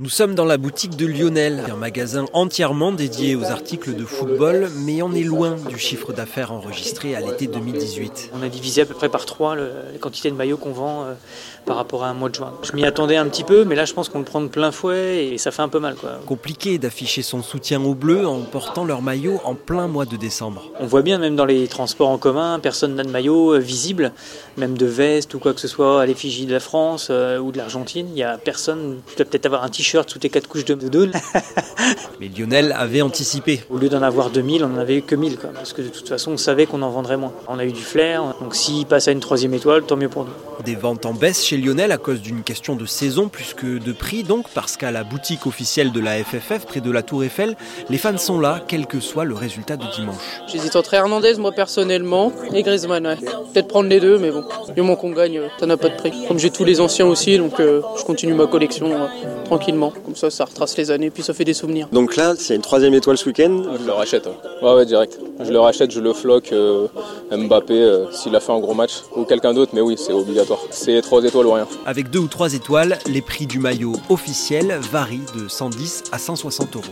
Nous sommes dans la boutique de Lionel, un magasin entièrement dédié aux articles de football, mais on est loin du chiffre d'affaires enregistré à l'été 2018. On a divisé à peu près par trois la quantité de maillots qu'on vend euh, par rapport à un mois de juin. Je m'y attendais un petit peu, mais là je pense qu'on le prend de plein fouet et ça fait un peu mal. Quoi. Compliqué d'afficher son soutien aux Bleus en portant leur maillot en plein mois de décembre. On voit bien même dans les transports en commun, personne n'a de maillot euh, visible, même de veste ou quoi que ce soit à l'effigie de la France euh, ou de l'Argentine. Il n'y a personne, tu dois peut-être avoir un t-shirt sous tes quatre couches de deux. Mais Lionel avait anticipé. Au lieu d'en avoir 2000, on n'en avait que 1000, quoi, parce que de toute façon, on savait qu'on en vendrait moins. On a eu du flair, donc s'il passe à une troisième étoile, tant mieux pour nous. Des ventes en baisse chez Lionel à cause d'une question de saison plus que de prix, donc parce qu'à la boutique officielle de la FFF, près de la Tour Eiffel, les fans sont là, quel que soit le résultat de dimanche. J'hésite entre Hernandez, moi personnellement, et Griezmann. Ouais. Peut-être prendre les deux, mais bon, du moment qu'on gagne, ça n'a pas de prix. Comme j'ai tous les anciens aussi, donc euh, je continue ma collection euh, tranquillement. Comme ça, ça retrace les années, puis ça fait des souvenirs. Donc là, c'est une troisième étoile ce week-end Je le rachète. Ouais, ouais, direct. Je le rachète, je le floque. euh, Mbappé, euh, s'il a fait un gros match, ou quelqu'un d'autre, mais oui, c'est obligatoire. C'est trois étoiles ou rien. Avec deux ou trois étoiles, les prix du maillot officiel varient de 110 à 160 euros.